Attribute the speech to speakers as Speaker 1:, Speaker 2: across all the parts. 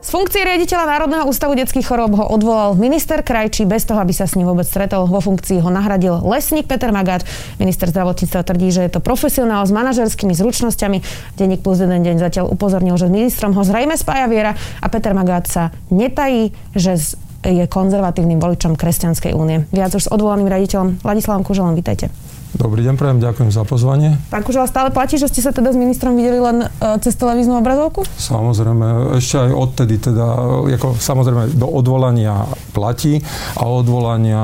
Speaker 1: Z funkcie riaditeľa Národného ústavu detských chorób ho odvolal minister Krajčí bez toho, aby sa s ním vôbec stretol. Vo funkcii ho nahradil lesník Peter Magát. Minister zdravotníctva tvrdí, že je to profesionál s manažerskými zručnosťami. Denník plus jeden deň zatiaľ upozornil, že ministrom ho zrejme spája viera a Peter Magát sa netají, že je konzervatívnym voličom Kresťanskej únie. Viac už s odvolaným riaditeľom Ladislavom Kuželom, vítajte.
Speaker 2: Dobrý deň, prajem, ďakujem za pozvanie.
Speaker 1: Pán Kužela, stále platí, že ste sa teda s ministrom videli len uh, cez televíznu obrazovku?
Speaker 2: Samozrejme, ešte aj odtedy teda, ako samozrejme do odvolania platí a odvolania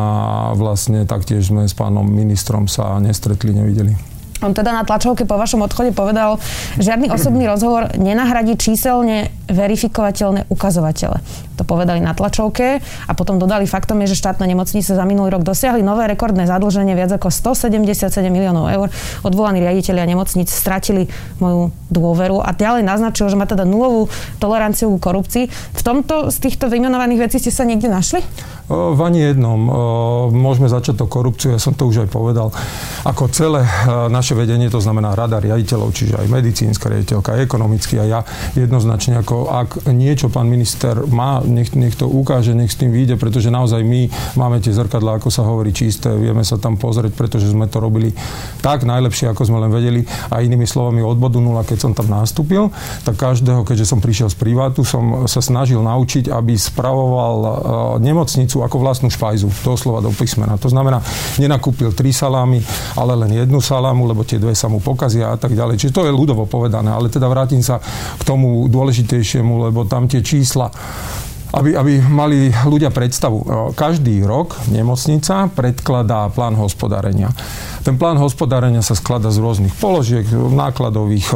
Speaker 2: vlastne taktiež sme s pánom ministrom sa nestretli, nevideli.
Speaker 1: On teda na tlačovke po vašom odchode povedal, žiadny osobný rozhovor nenahradí číselne verifikovateľné ukazovatele. To povedali na tlačovke a potom dodali faktom že štátne nemocnice za minulý rok dosiahli nové rekordné zadlženie viac ako 177 miliónov eur. Odvolaní riaditeľia nemocnic stratili moju dôveru a ďalej naznačil, že má teda nulovú toleranciu k korupcii. V tomto z týchto vymenovaných vecí ste sa niekde našli?
Speaker 2: V ani jednom. Môžeme začať to korupciu, ja som to už aj povedal. Ako celé naše vedenie, to znamená rada riaditeľov, čiže aj medicínska riaditeľka, ekonomicky a ja jednoznačne, ako ak niečo pán minister má, nech, nech to ukáže, nech s tým vyjde, pretože naozaj my máme tie zrkadlá, ako sa hovorí, čisté, vieme sa tam pozrieť, pretože sme to robili tak najlepšie, ako sme len vedeli. A inými slovami, od bodu nula, keď som tam nastúpil, tak každého, keďže som prišiel z privátu, som sa snažil naučiť, aby spravoval nemocnicu pizzu ako vlastnú špajzu, doslova do písmena. To znamená, nenakúpil tri salámy, ale len jednu salámu, lebo tie dve sa mu pokazia a tak ďalej. Čiže to je ľudovo povedané, ale teda vrátim sa k tomu dôležitejšiemu, lebo tam tie čísla aby, aby mali ľudia predstavu. Každý rok nemocnica predkladá plán hospodárenia. Ten plán hospodárenia sa skladá z rôznych položiek, nákladových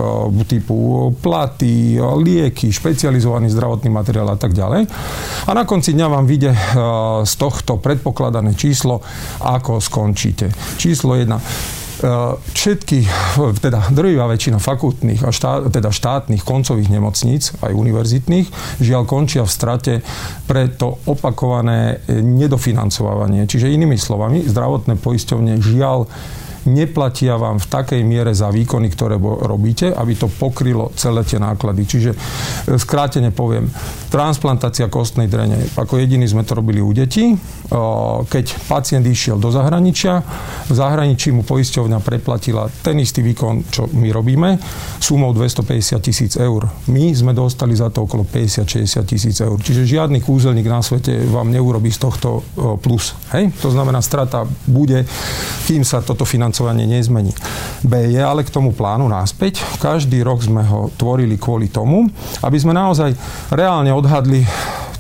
Speaker 2: typu platy, lieky, špecializovaný zdravotný materiál a tak ďalej. A na konci dňa vám vyjde z tohto predpokladané číslo, ako skončíte. Číslo 1 Eh, všetky, teda drvivá väčšina fakultných a štát, teda štátnych koncových nemocníc, aj univerzitných, žiaľ končia v strate pre to opakované nedofinancovanie. Čiže inými slovami, zdravotné poisťovne žiaľ neplatia vám v takej miere za výkony, ktoré robíte, aby to pokrylo celé tie náklady. Čiže e, skrátene poviem, transplantácia kostnej drene. Ako jediný sme to robili u detí. E, keď pacient išiel do zahraničia, v zahraničí mu poisťovňa preplatila ten istý výkon, čo my robíme, sumou 250 tisíc eur. My sme dostali za to okolo 50-60 tisíc eur. Čiže žiadny kúzelník na svete vám neurobí z tohto e, plus. Hej? To znamená, strata bude, kým sa toto financuje financovanie nezmení. B je ale k tomu plánu náspäť. Každý rok sme ho tvorili kvôli tomu, aby sme naozaj reálne odhadli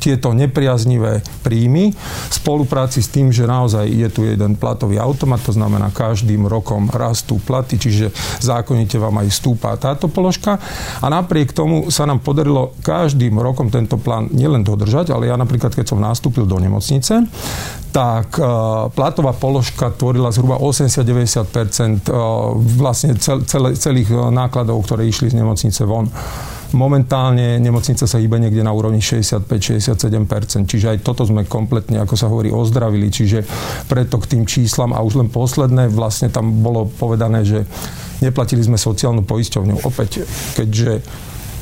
Speaker 2: tieto nepriaznivé príjmy v spolupráci s tým, že naozaj je tu jeden platový automat, to znamená každým rokom rastú platy, čiže zákonite vám aj stúpa táto položka a napriek tomu sa nám podarilo každým rokom tento plán nielen dodržať, ale ja napríklad, keď som nastúpil do nemocnice, tak uh, platová položka tvorila zhruba 80-90 uh, vlastne cel, cel, celých nákladov, ktoré išli z nemocnice von. Momentálne nemocnica sa hýba niekde na úrovni 65-67%, čiže aj toto sme kompletne, ako sa hovorí, ozdravili, čiže preto k tým číslam a už len posledné, vlastne tam bolo povedané, že neplatili sme sociálnu poisťovňu. Opäť, keďže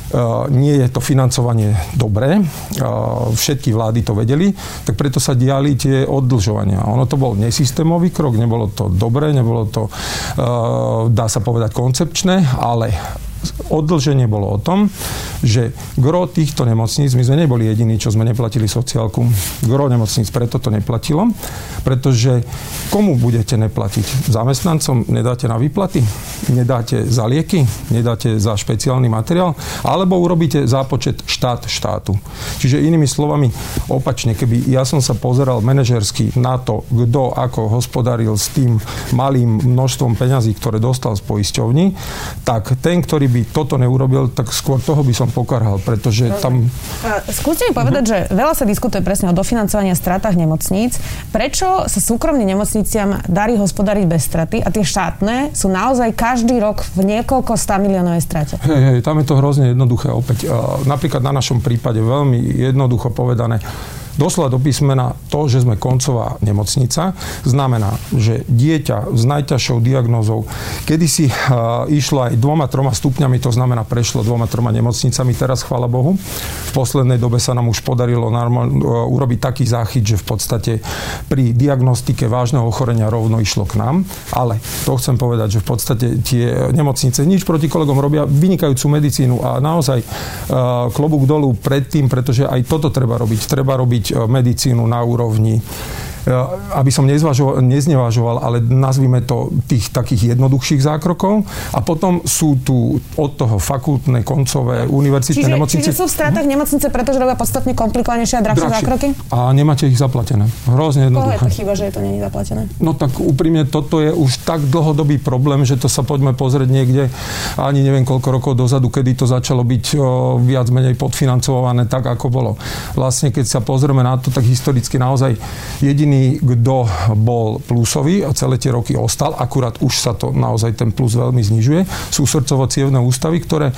Speaker 2: Uh, nie je to financovanie dobré, uh, všetky vlády to vedeli, tak preto sa diali tie oddlžovania. Ono to bol nesystémový krok, nebolo to dobré, nebolo to, uh, dá sa povedať, koncepčné, ale Oddlženie bolo o tom, že gro týchto nemocníc, my sme neboli jediní, čo sme neplatili sociálku, gro nemocníc preto to neplatilo, pretože komu budete neplatiť? Zamestnancom nedáte na výplaty? Nedáte za lieky? Nedáte za špeciálny materiál? Alebo urobíte zápočet štát štátu? Čiže inými slovami, opačne, keby ja som sa pozeral manažersky na to, kto ako hospodaril s tým malým množstvom peňazí, ktoré dostal z poisťovní, tak ten, ktorý by toto neurobil, tak skôr toho by som pokarhal, pretože tam...
Speaker 1: Skúste mi povedať, uh-huh. že veľa sa diskutuje presne o dofinancovaní a stratách nemocníc. Prečo sa súkromným nemocniciam darí hospodariť bez straty a tie štátne sú naozaj každý rok v niekoľko 100 miliónovej strate?
Speaker 2: Hej, hej, tam je to hrozne jednoduché opäť. Napríklad na našom prípade veľmi jednoducho povedané, doslova do písmena to, že sme koncová nemocnica, znamená, že dieťa s najťažšou diagnózou kedysi uh, išlo aj dvoma, troma stupňami, to znamená prešlo dvoma, troma nemocnicami, teraz chvála Bohu. V poslednej dobe sa nám už podarilo normál, uh, urobiť taký záchyt, že v podstate pri diagnostike vážneho ochorenia rovno išlo k nám, ale to chcem povedať, že v podstate tie nemocnice nič proti kolegom robia vynikajúcu medicínu a naozaj uh, klobúk dolu pred pretože aj toto treba robiť. Treba robiť medicínu na úrovni aby som neznevažoval, ale nazvime to tých takých jednoduchších zákrokov. A potom sú tu od toho fakultné, koncové, univerzitné
Speaker 1: čiže,
Speaker 2: nemocnice.
Speaker 1: Čiže sú v stratách nemocnice, pretože robia podstatne komplikovanejšie a drahšie, zákroky?
Speaker 2: A nemáte ich zaplatené. Hrozne jednoduché.
Speaker 1: Koho je to chyba, že je to není zaplatené?
Speaker 2: No tak úprimne, toto je už tak dlhodobý problém, že to sa poďme pozrieť niekde ani neviem koľko rokov dozadu, kedy to začalo byť o, viac menej podfinancované tak, ako bolo. Vlastne, keď sa pozrieme na to, tak historicky naozaj jediný jediný, kto bol plusový a celé tie roky ostal, akurát už sa to naozaj ten plus veľmi znižuje, sú srdcovo ústavy, ktoré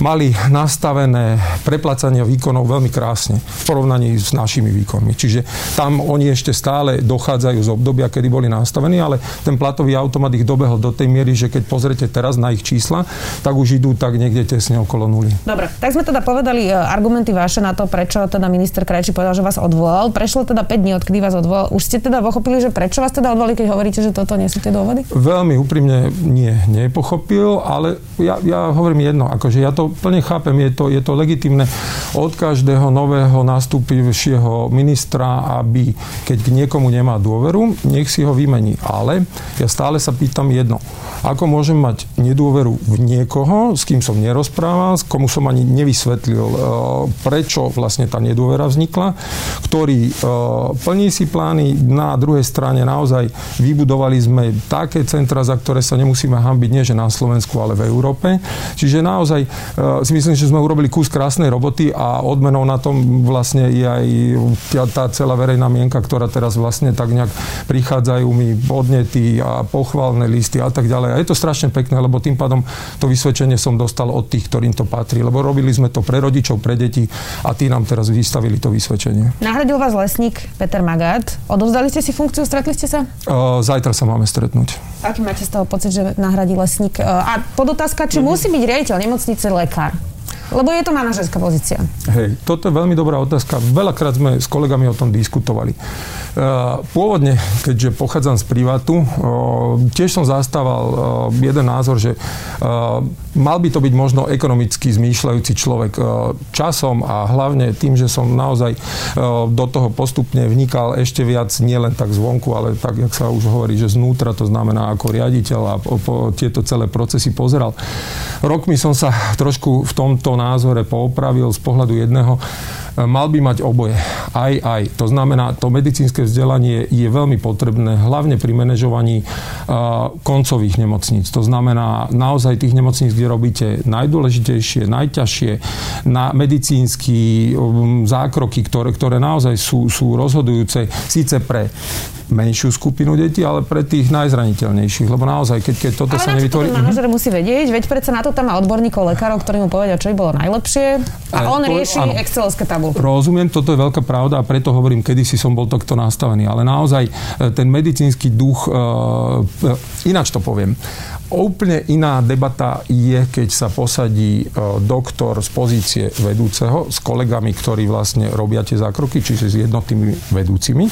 Speaker 2: mali nastavené preplacanie výkonov veľmi krásne v porovnaní s našimi výkonmi. Čiže tam oni ešte stále dochádzajú z obdobia, kedy boli nastavení, ale ten platový automat ich dobehol do tej miery, že keď pozrete teraz na ich čísla, tak už idú tak niekde tesne okolo nuly.
Speaker 1: Dobre, tak sme teda povedali e, argumenty vaše na to, prečo teda minister Krajči povedal, že vás odvolal. Prešlo teda 5 dní, odkedy vás odvolal. Už ste teda pochopili, že prečo vás teda odvolali, keď hovoríte, že toto nie sú tie dôvody?
Speaker 2: Veľmi úprimne nie, nepochopil, ale ja, ja hovorím jedno, akože ja to plne chápem, je to, je to legitimné od každého nového nastúpivšieho ministra, aby keď k niekomu nemá dôveru, nech si ho vymení. Ale ja stále sa pýtam jedno. Ako môžem mať nedôveru v niekoho, s kým som nerozprával, s komu som ani nevysvetlil, e, prečo vlastne tá nedôvera vznikla, ktorý e, plní si plány, na druhej strane naozaj vybudovali sme také centra, za ktoré sa nemusíme hambiť, nie že na Slovensku, ale v Európe. Čiže naozaj e, si myslím, že sme urobili kus krásnej roboty a odmenou na tom vlastne je aj tá celá verejná mienka, ktorá teraz vlastne tak nejak prichádzajú mi podnety a pochvalné listy a tak ďalej. A je to strašne pekné, lebo tým pádom to vysvedčenie som dostal od tých, ktorým to patrí. Lebo robili sme to pre rodičov, pre deti a tí nám teraz vystavili to vysvedčenie.
Speaker 1: Nahradil vás lesník Peter Magát. Odovzdali ste si funkciu, stretli ste sa?
Speaker 2: Zajtra sa máme stretnúť.
Speaker 1: Aký máte z toho pocit, že nahradí lesník? A podotázka, či mm-hmm. musí byť riaditeľ nemocnice lekár? Lebo je to manažerská pozícia.
Speaker 2: Hej, toto je veľmi dobrá otázka. Veľakrát sme s kolegami o tom diskutovali. Eh, pôvodne, keďže pochádzam z privátu, eh, tiež som zastával eh, jeden názor, že mal by to byť možno ekonomicky zmýšľajúci človek. Časom a hlavne tým, že som naozaj do toho postupne vnikal ešte viac, nielen tak zvonku, ale tak, jak sa už hovorí, že znútra, to znamená ako riaditeľ a po tieto celé procesy pozeral. Rokmi som sa trošku v tomto názore poopravil z pohľadu jedného mal by mať oboje. Aj, aj. To znamená, to medicínske vzdelanie je veľmi potrebné, hlavne pri manažovaní koncových nemocníc. To znamená naozaj tých nemocníc, kde robíte najdôležitejšie, najťažšie, na medicínsky um, zákroky, ktoré, ktoré naozaj sú, sú rozhodujúce síce pre menšiu skupinu detí, ale pre tých najzraniteľnejších. Lebo naozaj, keď, keď toto ale sa nevytvorí...
Speaker 1: Ale manažer musí vedieť, veď predsa na to tam má odborníkov lekárov, ktorí mu povedia, čo by bolo najlepšie. A ale on to, rieši áno, excelovské tabulky.
Speaker 2: Rozumiem, toto je veľká pravda a preto hovorím, kedy si som bol takto nastavený. Ale naozaj e, ten medicínsky duch, uh, ináč to poviem, Úplne iná debata je, keď sa posadí doktor z pozície vedúceho s kolegami, ktorí vlastne robia tie zákroky, čiže s jednotými vedúcimi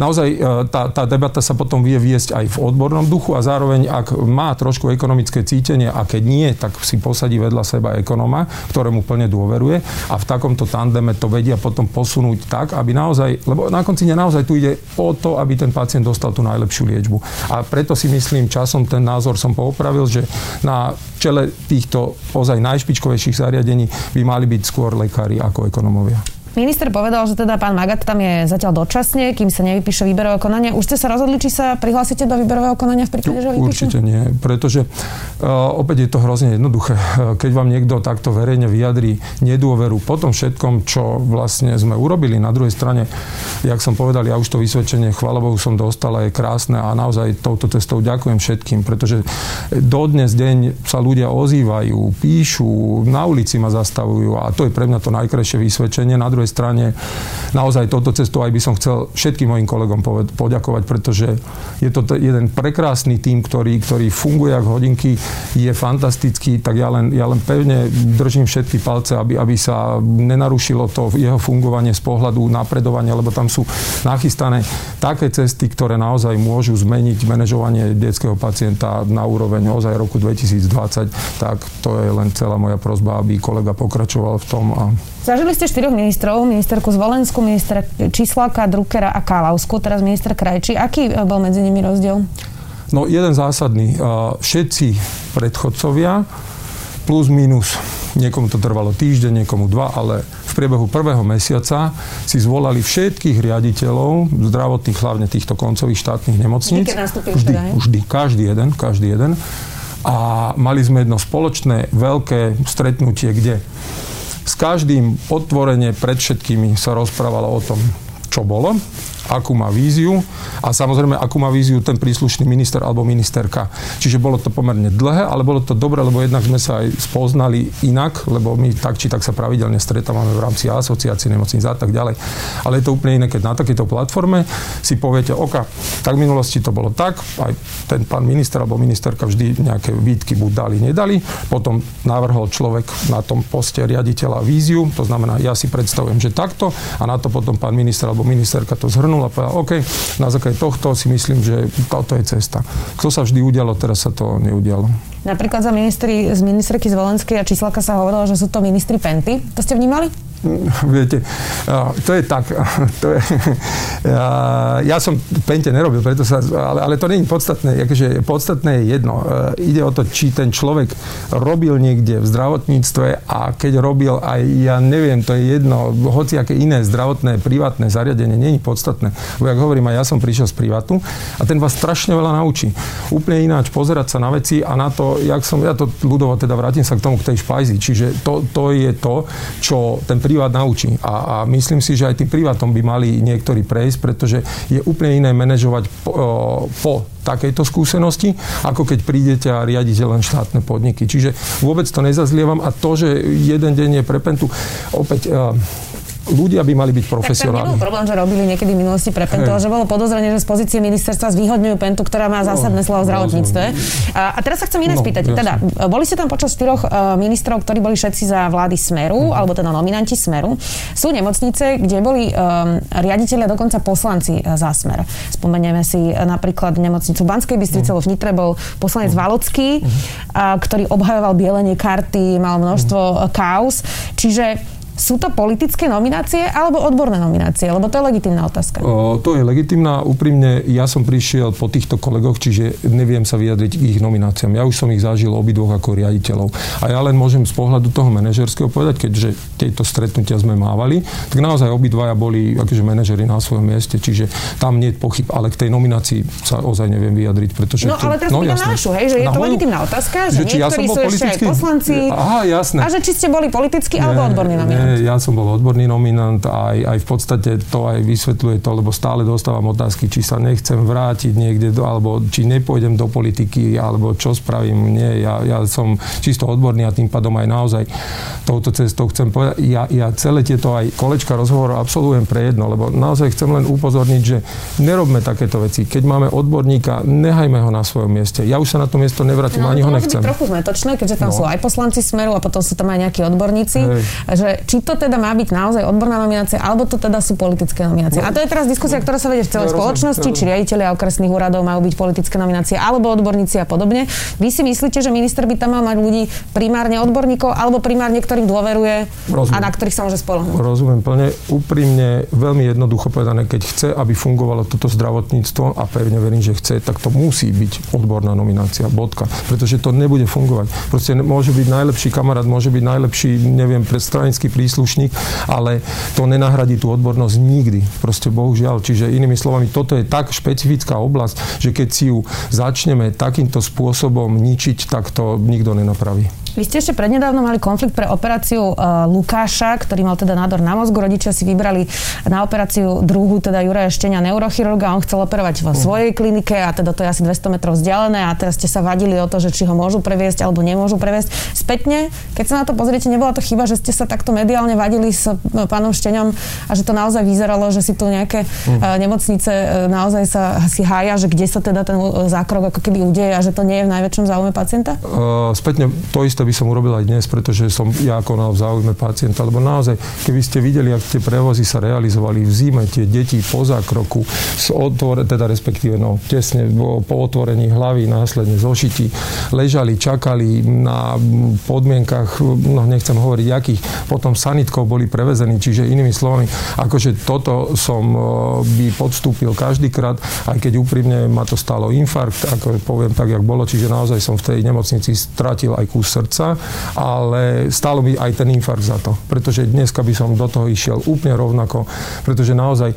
Speaker 2: naozaj e, tá, tá debata sa potom vie viesť aj v odbornom duchu a zároveň, ak má trošku ekonomické cítenie a keď nie, tak si posadí vedľa seba ekonoma, ktorému plne dôveruje a v takomto tandeme to vedia potom posunúť tak, aby naozaj, lebo na konci dňa naozaj tu ide o to, aby ten pacient dostal tú najlepšiu liečbu. A preto si myslím, časom ten názor som poopravil, že na čele týchto ozaj najšpičkovejších zariadení by mali byť skôr lekári ako ekonomovia.
Speaker 1: Minister povedal, že teda pán Magat tam je zatiaľ dočasne, kým sa nevypíše výberové konanie. Už ste sa rozhodli, či sa prihlásite do výberového konania v prípade, že ho
Speaker 2: vypíšu? Určite nie, pretože uh, opäť je to hrozne jednoduché. Keď vám niekto takto verejne vyjadrí nedôveru po tom všetkom, čo vlastne sme urobili, na druhej strane, jak som povedal, ja už to vysvedčenie, chvála Bohu, som dostal a je krásne a naozaj touto cestou ďakujem všetkým, pretože dodnes deň sa ľudia ozývajú, píšu, na ulici ma zastavujú a to je pre mňa to najkrajšie vysvedčenie. Na druhej druhej strane naozaj toto cestou aj by som chcel všetkým mojim kolegom poďakovať, pretože je to jeden prekrásny tým, ktorý, ktorý funguje ako hodinky, je fantastický, tak ja len, ja len pevne držím všetky palce, aby, aby sa nenarušilo to jeho fungovanie z pohľadu napredovania, lebo tam sú nachystané také cesty, ktoré naozaj môžu zmeniť manažovanie detského pacienta na úroveň ozaj roku 2020, tak to je len celá moja prozba, aby kolega pokračoval v tom. A...
Speaker 1: Zažili ste štyroch ministrov, ministerku Zvolensku, ministra Číslaka, Druckera a Kálausku, teraz minister Krajčí. Aký bol medzi nimi rozdiel?
Speaker 2: No jeden zásadný. Všetci predchodcovia plus minus, niekomu to trvalo týždeň, niekomu dva, ale v priebehu prvého mesiaca si zvolali všetkých riaditeľov zdravotných, hlavne týchto koncových štátnych nemocníc.
Speaker 1: Vždy,
Speaker 2: vždy,
Speaker 1: teda,
Speaker 2: vždy, každý jeden, každý jeden. A mali sme jedno spoločné veľké stretnutie, kde s každým otvorene pred všetkými sa rozprávalo o tom, čo bolo, akú má víziu a samozrejme, akú má víziu ten príslušný minister alebo ministerka. Čiže bolo to pomerne dlhé, ale bolo to dobre, lebo jednak sme sa aj spoznali inak, lebo my tak či tak sa pravidelne stretávame v rámci asociácie nemocníc a tak ďalej. Ale je to úplne iné, keď na takejto platforme si poviete, oka, tak v minulosti to bolo tak, aj ten pán minister alebo ministerka vždy nejaké výtky buď dali, nedali, potom navrhol človek na tom poste riaditeľa víziu, to znamená, ja si predstavujem, že takto a na to potom pán minister alebo ministerka to zhrnul zhrnul a povedal, OK, na základe tohto si myslím, že toto je cesta. To sa vždy udialo, teraz sa to neudialo.
Speaker 1: Napríklad za ministri, z ministerky z Volenskej a Číslaka sa hovorilo, že sú to ministri Penty. To ste vnímali?
Speaker 2: Viete, to je tak. To je, ja som v Pente nerobil, preto sa, ale, ale to je podstatné. Akože podstatné je jedno. E, ide o to, či ten človek robil niekde v zdravotníctve a keď robil aj, ja neviem, to je jedno, hoci aké iné zdravotné, privátne zariadenie, nie je podstatné. Bo jak hovorím, aj ja som prišiel z privatu a ten vás strašne veľa naučí. Úplne ináč pozerať sa na veci a na to, jak som, ja to ľudovo teda vrátim sa k tomu, k tej špajzi. Čiže to, to je to, čo ten privát naučí. A, a myslím si, že aj tým privátom by mali niektorí prejsť, pretože je úplne iné manažovať po, po takejto skúsenosti, ako keď prídete a riadite len štátne podniky. Čiže vôbec to nezazlievam a to, že jeden deň je pre Pentu, opäť ľudia by mali byť profesionálni.
Speaker 1: Tak problém, že robili niekedy v minulosti pre Pentu, ale že bolo podozrenie, že z pozície ministerstva zvýhodňujú Pentu, ktorá má zásadné no, slovo v zdravotníctve. A, a teraz sa chcem iné no, spýtať. Jasne. Teda, boli ste tam počas štyroch uh, ministrov, ktorí boli všetci za vlády Smeru, mm. alebo teda nominanti Smeru. Sú nemocnice, kde boli um, riaditeľia, dokonca poslanci uh, za Smer. Spomenieme si uh, napríklad nemocnicu Banskej Bystrice, mm. v Nitre bol poslanec mm. Valocký, mm. Uh, ktorý obhajoval bielenie karty, mal množstvo mm. kaos. Čiže sú to politické nominácie alebo odborné nominácie? Lebo to je legitimná otázka.
Speaker 2: O, to je legitimná. Úprimne, ja som prišiel po týchto kolegoch, čiže neviem sa vyjadriť k ich nomináciám. Ja už som ich zažil obidvoch ako riaditeľov. A ja len môžem z pohľadu toho manažerského povedať, keďže tieto stretnutia sme mávali, tak naozaj obidvaja boli akože manažeri na svojom mieste, čiže tam nie je pochyb. Ale k tej nominácii sa ozaj neviem vyjadriť, pretože...
Speaker 1: No ale teraz no, na našu, hej, že je na to moju... legitimná otázka, že, že či ja som bol sú politický... ešte aj poslanci.
Speaker 2: Aha, jasné.
Speaker 1: A že či ste boli politický alebo odborný
Speaker 2: ja som bol odborný nominant a aj, aj v podstate to aj vysvetľuje to, lebo stále dostávam otázky, či sa nechcem vrátiť niekde, do, alebo či nepôjdem do politiky, alebo čo spravím. Nie, ja, ja som čisto odborný a tým pádom aj naozaj touto cestou chcem povedať, ja, ja celé tieto aj kolečka rozhovorov absolvujem pre jedno, lebo naozaj chcem len upozorniť, že nerobme takéto veci. Keď máme odborníka, nehajme ho na svojom mieste. Ja už sa na to miesto nevrátim, no, ani ho nechcem.
Speaker 1: To trochu zmetočné, keďže tam no. sú aj poslanci Smeru a potom sú tam aj nejakí odborníci, Hej. že či to teda má byť naozaj odborná nominácia, alebo to teda sú politické nominácie. No. A to je teraz diskusia, ktorá sa vedie v celej ja spoločnosti, rozumiem, či riaditeľia okresných úradov majú byť politické nominácie, alebo odborníci a podobne. Vy si myslíte, že minister by tam mal mať ľudí primárne odborníkov, alebo primárne, ktorým dôveruje rozumiem. a na ktorých sa môže spolahnúť?
Speaker 2: Rozumiem plne. Úprimne, veľmi jednoducho povedané, keď chce, aby fungovalo toto zdravotníctvo a pevne verím, že chce, tak to musí byť odborná nominácia. Bodka. Pretože to nebude fungovať. Proste môže byť najlepší kamarát, môže byť najlepší, neviem, predstranický príslušník, ale to nenahradí tú odbornosť nikdy. Proste bohužiaľ. Čiže inými slovami, toto je tak špecifická oblasť, že keď si ju začneme takýmto spôsobom ničiť, tak to nikto nenapraví.
Speaker 1: Vy ste ešte prednedávno mali konflikt pre operáciu uh, Lukáša, ktorý mal teda nádor na mozgu. Rodičia si vybrali na operáciu druhu, teda Juraja Štenia, neurochirurga. On chcel operovať vo uh. svojej klinike a teda to je asi 200 metrov vzdialené a teraz ste sa vadili o to, že či ho môžu previesť alebo nemôžu previesť. Spätne, keď sa na to pozriete, nebola to chyba, že ste sa takto mediálne vadili s e, pánom Šteňom a že to naozaj vyzeralo, že si tu nejaké uh. nemocnice naozaj sa si hája, že kde sa teda ten zákrok ako keby udeje a že to nie je v najväčšom záujme pacienta?
Speaker 2: Uh, spätne to isté by som urobil aj dnes, pretože som ja konal v záujme pacienta, lebo naozaj, keby ste videli, ak tie prevozy sa realizovali v zime, tie deti po zákroku, z otvore, teda respektíve no, tesne po otvorení hlavy, následne zošiti, ležali, čakali na podmienkach, no nechcem hovoriť akých, potom sanitkou boli prevezení, čiže inými slovami, akože toto som e, by podstúpil každýkrát, aj keď úprimne ma to stalo infarkt, ako poviem tak, jak bolo, čiže naozaj som v tej nemocnici stratil aj kus srdca, ale stálo mi aj ten infarkt za to. Pretože dneska by som do toho išiel úplne rovnako, pretože naozaj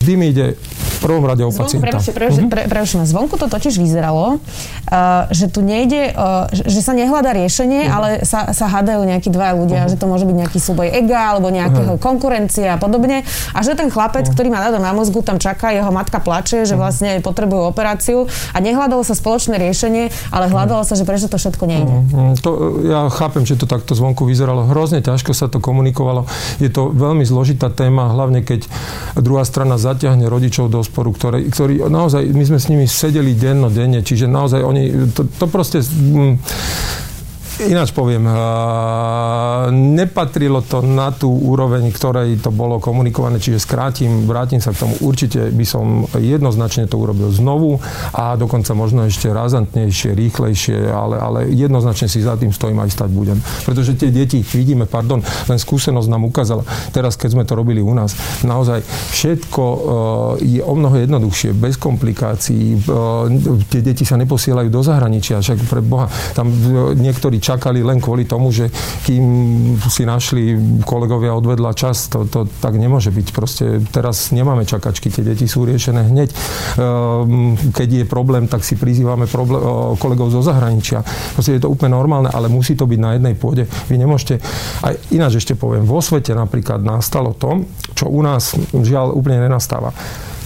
Speaker 2: vždy mi ide v prvom rade o pacienta.
Speaker 1: Prepačte, prepačte, mm-hmm. pre, pre, zvonku to totiž vyzeralo, uh, že tu nejde, uh, že sa nehľada riešenie, mm-hmm. ale sa, sa hádajú nejakí dva ľudia, mm-hmm. že to môže byť nejaký súboj ega alebo nejakého mm-hmm. konkurencia a podobne. A že ten chlapec, mm-hmm. ktorý má nádor na mozgu, tam čaká, jeho matka plače, že mm-hmm. vlastne potrebujú operáciu a nehľadalo sa spoločné riešenie, ale hľadalo mm-hmm. sa, že prečo to všetko nejde. Mm-hmm.
Speaker 2: To, ja chápem, že to takto zvonku vyzeralo. Hrozne ťažko sa to komunikovalo. Je to veľmi zložitá téma, hlavne keď druhá strana zatiahne rodičov do sporu, ktoré, ktorí naozaj, my sme s nimi sedeli denno, denne, čiže naozaj oni, to, to proste... Mm, Ináč poviem, nepatrilo to na tú úroveň, ktorej to bolo komunikované, čiže skrátim, vrátim sa k tomu. Určite by som jednoznačne to urobil znovu a dokonca možno ešte razantnejšie, rýchlejšie, ale, ale jednoznačne si za tým stojím aj stať budem. Pretože tie deti, vidíme, pardon, len skúsenosť nám ukázala, teraz keď sme to robili u nás, naozaj všetko je o mnoho jednoduchšie, bez komplikácií. Tie deti sa neposielajú do zahraničia, však pre Boha, tam niektorí čakali len kvôli tomu, že kým si našli kolegovia odvedla čas, to, to tak nemôže byť. Proste teraz nemáme čakačky, tie deti sú riešené hneď. Ehm, keď je problém, tak si prizývame problém, kolegov zo zahraničia. Proste je to úplne normálne, ale musí to byť na jednej pôde. Vy nemôžete, aj ináč ešte poviem, vo svete napríklad nastalo to, čo u nás žiaľ úplne nenastáva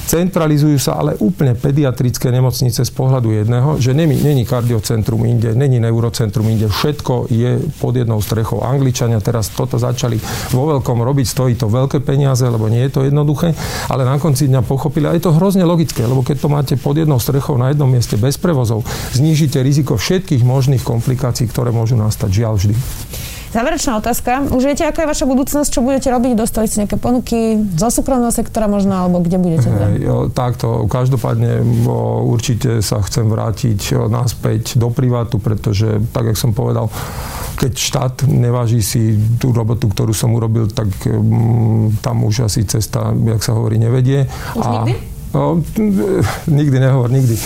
Speaker 2: Centralizujú sa ale úplne pediatrické nemocnice z pohľadu jedného, že není, není kardiocentrum inde, není neurocentrum inde, všetko je pod jednou strechou. Angličania teraz toto začali vo veľkom robiť, stojí to veľké peniaze, lebo nie je to jednoduché, ale na konci dňa pochopili, a je to hrozne logické, lebo keď to máte pod jednou strechou na jednom mieste bez prevozov, znížite riziko všetkých možných komplikácií, ktoré môžu nastať. Žiaľ vždy.
Speaker 1: Záverečná otázka. Už viete, aká je vaša budúcnosť, čo budete robiť? Dostali ste nejaké ponuky zo súkromného sektora možno, alebo kde budete?
Speaker 2: Hey, jo, takto, každopádne o, určite sa chcem vrátiť o, naspäť do privátu, pretože, tak, jak som povedal, keď štát neváži si tú robotu, ktorú som urobil, tak um, tam už asi cesta, jak sa hovorí, nevedie.
Speaker 1: Už a, nikdy?
Speaker 2: No, nikdy nehovor, nikdy.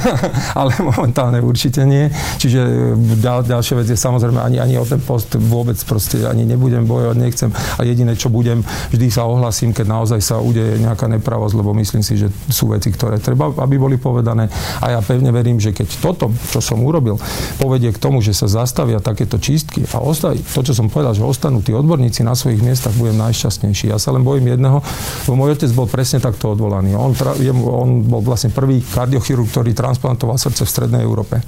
Speaker 2: Ale momentálne určite nie. Čiže e, ďal, ďalšia vec je samozrejme, ani, ani o ten post vôbec proste ani nebudem bojovať, nechcem. A jediné, čo budem, vždy sa ohlasím, keď naozaj sa udeje nejaká nepravosť, lebo myslím si, že sú veci, ktoré treba, aby boli povedané. A ja pevne verím, že keď toto, čo som urobil, povedie k tomu, že sa zastavia takéto čistky a ostaví, to, čo som povedal, že ostanú tí odborníci na svojich miestach, budem najšťastnejší. Ja sa len bojím jedného, lebo môj otec bol presne takto odvolaný. On on bol vlastne prvý kardiochirurg, ktorý transplantoval srdce v Strednej Európe.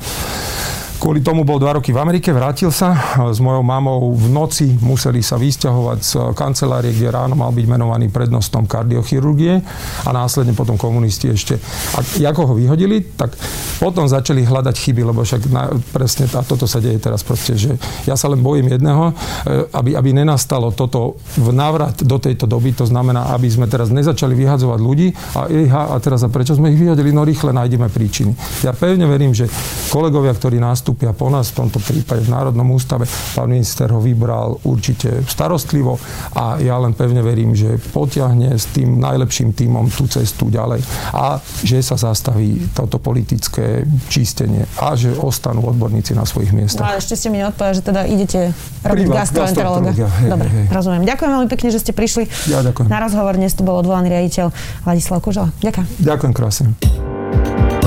Speaker 2: Kvôli tomu bol dva roky v Amerike, vrátil sa s mojou mamou v noci, museli sa vysťahovať z kancelárie, kde ráno mal byť menovaný prednostom kardiochirurgie a následne potom komunisti ešte. A ako ho vyhodili, tak potom začali hľadať chyby, lebo však na, presne a toto sa deje teraz proste, že ja sa len bojím jedného, e, aby, aby nenastalo toto v návrat do tejto doby, to znamená, aby sme teraz nezačali vyhadzovať ľudí a, a teraz a prečo sme ich vyhodili, no rýchle nájdeme príčiny. Ja pevne verím, že kolegovia, ktorí nás nastúpia po nás, v tomto prípade v Národnom ústave. Pán minister ho vybral určite starostlivo a ja len pevne verím, že potiahne s tým najlepším týmom tú cestu ďalej a že sa zastaví toto politické čistenie a že ostanú odborníci na svojich miestach.
Speaker 1: No ale ešte ste mi neodpovedali, že teda idete robiť gastroenterológa. Dobre, hej, rozumiem. Ďakujem veľmi pekne, že ste prišli
Speaker 2: ja, ďakujem.
Speaker 1: na rozhovor. Dnes tu bol odvolaný riaditeľ Ladislav Kužela. Ďakujem.
Speaker 2: Ďakujem krásne.